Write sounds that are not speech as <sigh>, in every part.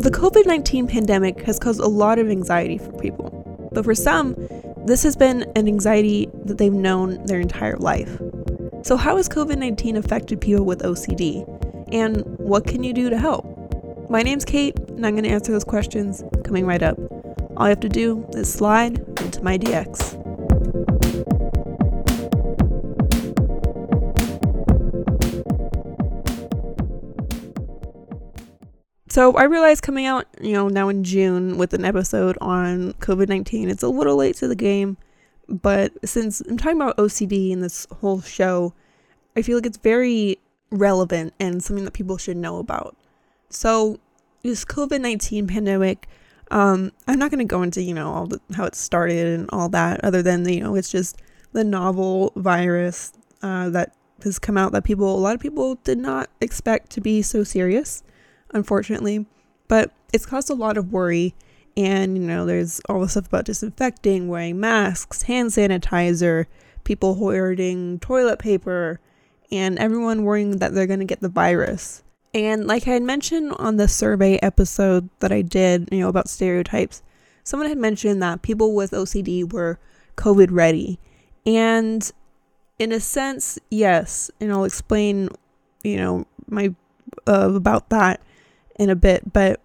The COVID 19 pandemic has caused a lot of anxiety for people, but for some, this has been an anxiety that they've known their entire life. So, how has COVID 19 affected people with OCD? And what can you do to help? My name's Kate, and I'm going to answer those questions coming right up. All you have to do is slide into my DX. So I realized coming out, you know, now in June with an episode on COVID 19, it's a little late to the game. But since I'm talking about OCD in this whole show, I feel like it's very relevant and something that people should know about. So, this COVID 19 pandemic, um, I'm not going to go into, you know, all the, how it started and all that, other than, you know, it's just the novel virus uh, that has come out that people, a lot of people did not expect to be so serious unfortunately. But it's caused a lot of worry. And, you know, there's all the stuff about disinfecting, wearing masks, hand sanitizer, people hoarding toilet paper, and everyone worrying that they're going to get the virus. And like I had mentioned on the survey episode that I did, you know, about stereotypes, someone had mentioned that people with OCD were COVID ready. And in a sense, yes. And I'll explain, you know, my uh, about that in a bit, but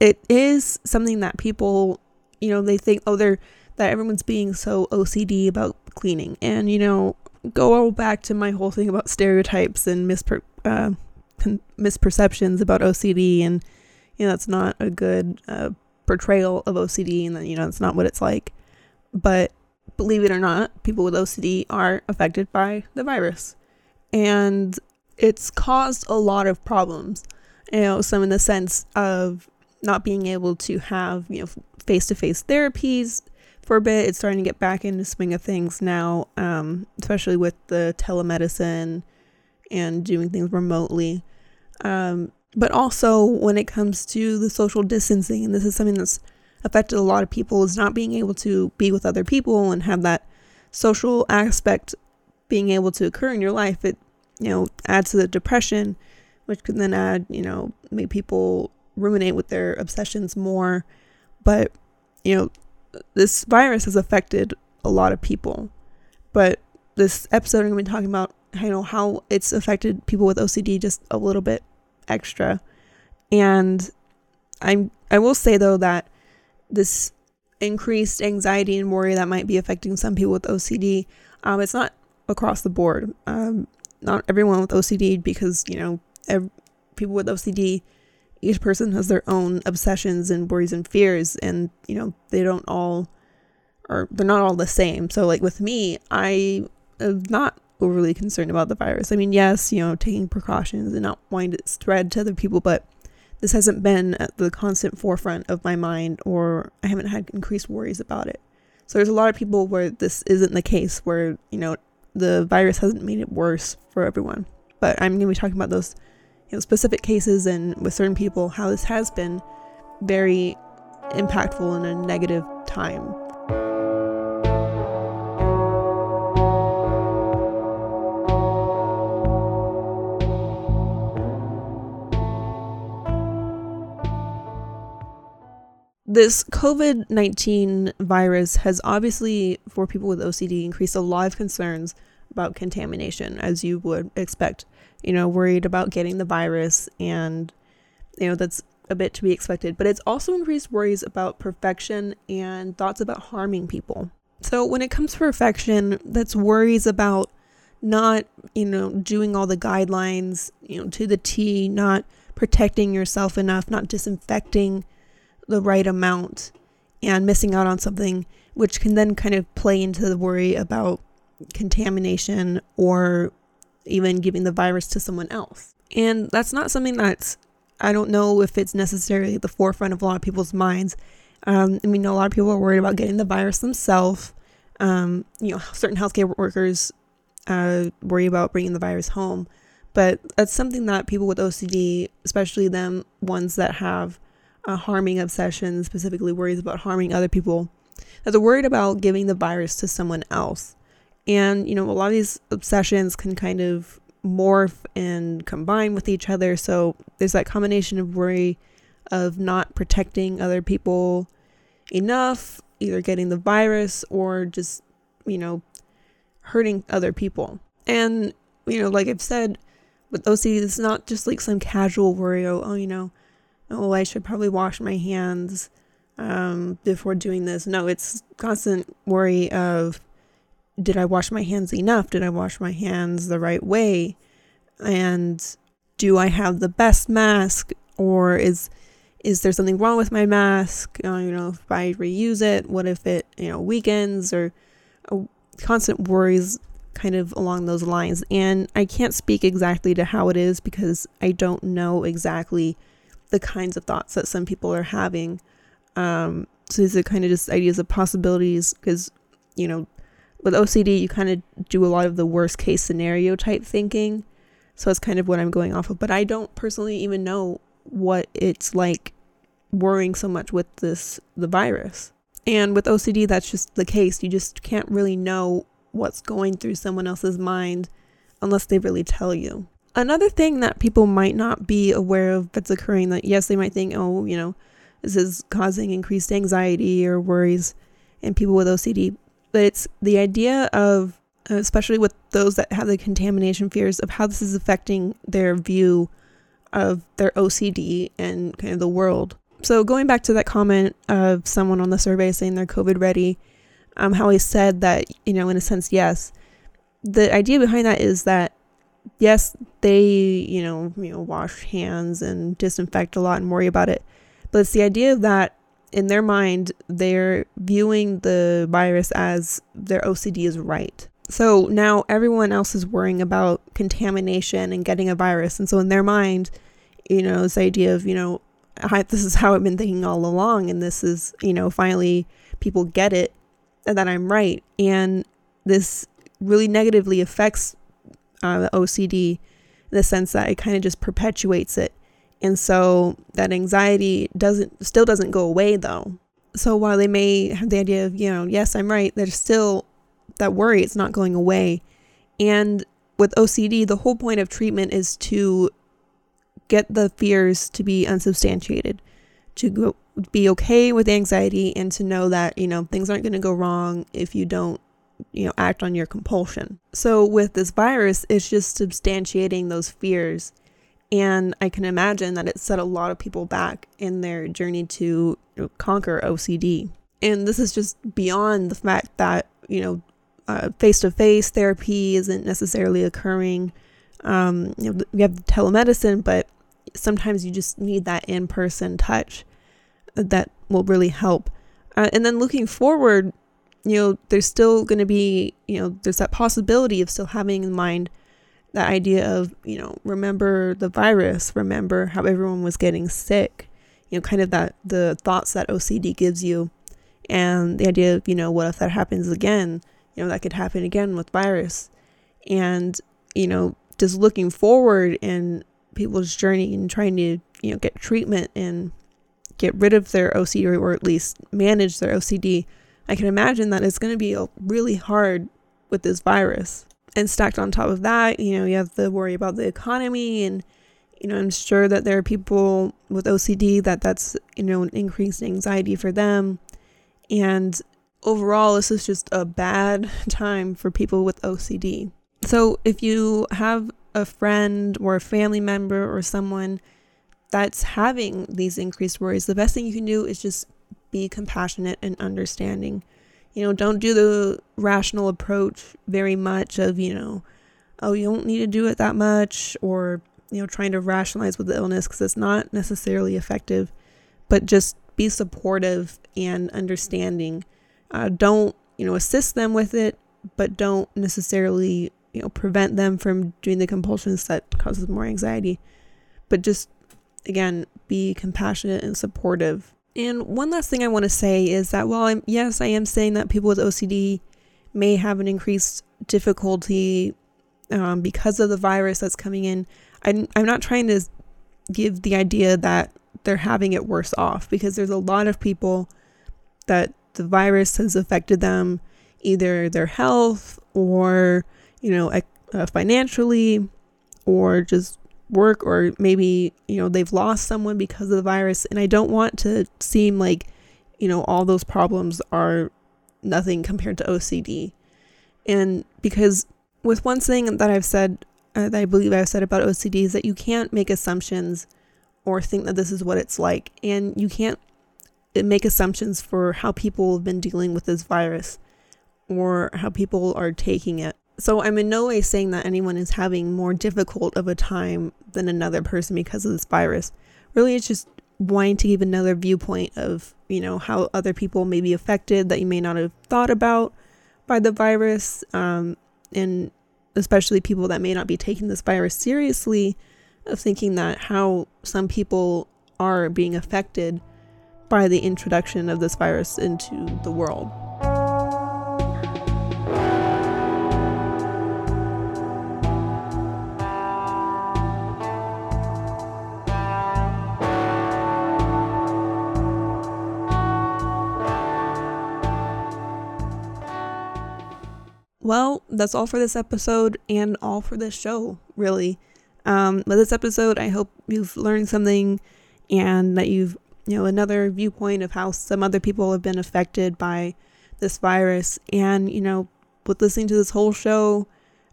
it is something that people, you know, they think, oh, they're that everyone's being so OCD about cleaning, and you know, go back to my whole thing about stereotypes and mispre- uh, misperceptions about OCD, and you know, that's not a good uh, portrayal of OCD, and you know, it's not what it's like. But believe it or not, people with OCD are affected by the virus, and it's caused a lot of problems you know, some in the sense of not being able to have, you know, face to face therapies for a bit. It's starting to get back into swing of things now, um, especially with the telemedicine and doing things remotely. Um, but also when it comes to the social distancing, and this is something that's affected a lot of people, is not being able to be with other people and have that social aspect being able to occur in your life. It, you know, adds to the depression which could then add, you know, make people ruminate with their obsessions more. But, you know, this virus has affected a lot of people. But this episode, I'm going to be talking about, you know, how it's affected people with OCD just a little bit extra. And I'm, I will say though that this increased anxiety and worry that might be affecting some people with OCD, um, it's not across the board. Um, not everyone with OCD because, you know, every, people with OCD, each person has their own obsessions and worries and fears, and you know they don't all are they're not all the same. So like with me, I am not overly concerned about the virus. I mean, yes, you know, taking precautions and not wanting to spread to other people, but this hasn't been at the constant forefront of my mind, or I haven't had increased worries about it. So there's a lot of people where this isn't the case, where you know the virus hasn't made it worse for everyone. But I'm going to be talking about those you know, specific cases and with certain people how this has been very impactful in a negative time. This COVID 19 virus has obviously, for people with OCD, increased a lot of concerns about contamination, as you would expect you know, worried about getting the virus, and, you know, that's a bit to be expected. But it's also increased worries about perfection and thoughts about harming people. So when it comes to perfection, that's worries about not, you know, doing all the guidelines, you know, to the T, not protecting yourself enough, not disinfecting the right amount, and missing out on something, which can then kind of play into the worry about contamination or even giving the virus to someone else. And that's not something that's, I don't know if it's necessarily at the forefront of a lot of people's minds. Um, I mean, a lot of people are worried about getting the virus themselves. Um, you know, certain healthcare workers uh, worry about bringing the virus home. But that's something that people with OCD, especially them ones that have a harming obsession, specifically worries about harming other people, that they're worried about giving the virus to someone else. And, you know, a lot of these obsessions can kind of morph and combine with each other. So there's that combination of worry of not protecting other people enough, either getting the virus or just, you know, hurting other people. And, you know, like I've said, with OCD, it's not just like some casual worry, oh, oh you know, oh, I should probably wash my hands um, before doing this. No, it's constant worry of, did I wash my hands enough? Did I wash my hands the right way? And do I have the best mask? Or is is there something wrong with my mask? Uh, you know, if I reuse it, what if it you know weakens? Or uh, constant worries, kind of along those lines. And I can't speak exactly to how it is because I don't know exactly the kinds of thoughts that some people are having. Um, so these are kind of just ideas of possibilities because you know with OCD, you kind of do a lot of the worst case scenario type thinking. So that's kind of what I'm going off of. But I don't personally even know what it's like worrying so much with this, the virus. And with OCD, that's just the case. You just can't really know what's going through someone else's mind unless they really tell you. Another thing that people might not be aware of that's occurring that, yes, they might think, oh, you know, this is causing increased anxiety or worries in people with OCD but it's the idea of uh, especially with those that have the contamination fears of how this is affecting their view of their OCD and kind of the world. So going back to that comment of someone on the survey saying they're COVID ready, um, how he said that you know in a sense yes, the idea behind that is that yes they you know you know wash hands and disinfect a lot and worry about it, but it's the idea that in their mind, they're viewing the virus as their OCD is right. So now everyone else is worrying about contamination and getting a virus. And so in their mind, you know, this idea of, you know, this is how I've been thinking all along. And this is, you know, finally people get it and that I'm right. And this really negatively affects uh, the OCD in the sense that it kind of just perpetuates it. And so that anxiety doesn't still doesn't go away though. So while they may have the idea of, you know, yes, I'm right, there's still that worry it's not going away. And with OCD, the whole point of treatment is to get the fears to be unsubstantiated, to go, be okay with anxiety and to know that, you know, things aren't going to go wrong if you don't, you know, act on your compulsion. So with this virus, it's just substantiating those fears and I can imagine that it set a lot of people back in their journey to conquer OCD. And this is just beyond the fact that, you know, face to face therapy isn't necessarily occurring. Um, you know, we have telemedicine, but sometimes you just need that in person touch that will really help. Uh, and then looking forward, you know, there's still going to be, you know, there's that possibility of still having in mind that idea of, you know, remember the virus, remember how everyone was getting sick, you know, kind of that the thoughts that OCD gives you. And the idea of, you know, what if that happens again? You know, that could happen again with virus. And, you know, just looking forward in people's journey and trying to, you know, get treatment and get rid of their OCD or at least manage their OCD, I can imagine that it's going to be really hard with this virus and stacked on top of that, you know, you have the worry about the economy and you know, I'm sure that there are people with OCD that that's, you know, an increased anxiety for them. And overall, this is just a bad <laughs> time for people with OCD. So if you have a friend or a family member or someone that's having these increased worries, the best thing you can do is just be compassionate and understanding you know, don't do the rational approach very much of, you know, oh, you don't need to do it that much or, you know, trying to rationalize with the illness because it's not necessarily effective, but just be supportive and understanding. Uh, don't, you know, assist them with it, but don't necessarily, you know, prevent them from doing the compulsions that causes more anxiety. But just, again, be compassionate and supportive and one last thing I want to say is that while I'm, yes, I am saying that people with OCD may have an increased difficulty um, because of the virus that's coming in, I'm, I'm not trying to give the idea that they're having it worse off because there's a lot of people that the virus has affected them, either their health or, you know, uh, financially. or just work or maybe you know they've lost someone because of the virus. And i don't want to seem like you know all those problems are nothing compared to ocd and because with one thing that i've said uh, that i believe i've said about ocd is that you can't make assumptions or think that this is what it's like. And you can't uh, make assumptions for how people have been dealing with this virus or how people are taking it. So I'm in no way saying that anyone is having more difficult of a time than another person because of this virus. Really, it's just wanting to give another viewpoint of, you know, how other people may be affected that you may not have thought about by the virus. Um, and especially people that may not be taking this virus seriously, of thinking that how some people are being affected by the introduction of this virus into the world. Well, that's all for this episode and all for this show, really. Um, but this episode, I hope you've learned something and that you've, you know, another viewpoint of how some other people have been affected by this virus. And, you know, with listening to this whole show,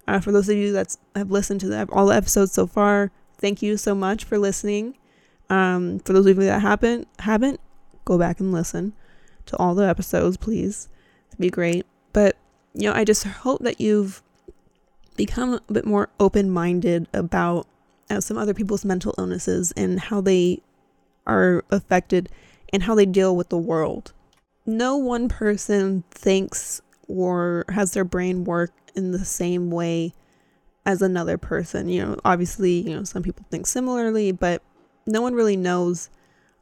uh, for those of you that have listened to the, all the episodes so far, thank you so much for listening. Um, for those of you that haven't, haven't, go back and listen to all the episodes, please. It'd be great. But you know, I just hope that you've become a bit more open minded about uh, some other people's mental illnesses and how they are affected and how they deal with the world. No one person thinks or has their brain work in the same way as another person. You know, obviously, you know, some people think similarly, but no one really knows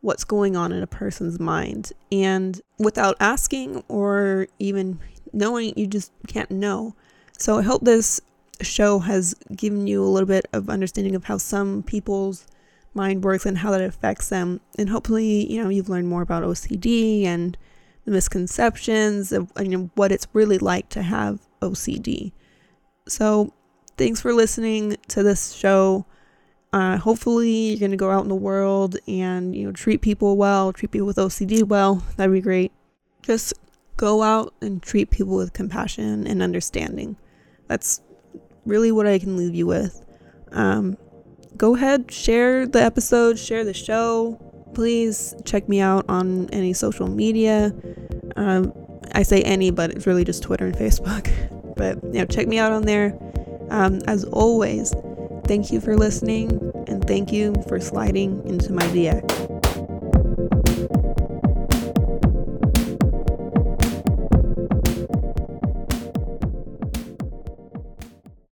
what's going on in a person's mind. And without asking or even knowing you just can't know. So I hope this show has given you a little bit of understanding of how some people's mind works and how that affects them. And hopefully, you know, you've learned more about OCD and the misconceptions of you know what it's really like to have OCD. So, thanks for listening to this show. Uh, hopefully, you're gonna go out in the world and you know treat people well, treat people with OCD well. That'd be great. Just go out and treat people with compassion and understanding. That's really what I can leave you with. Um, go ahead, share the episode, share the show. Please check me out on any social media. Um, I say any, but it's really just Twitter and Facebook. <laughs> But you know, check me out on there. Um, as always, thank you for listening and thank you for sliding into my DX.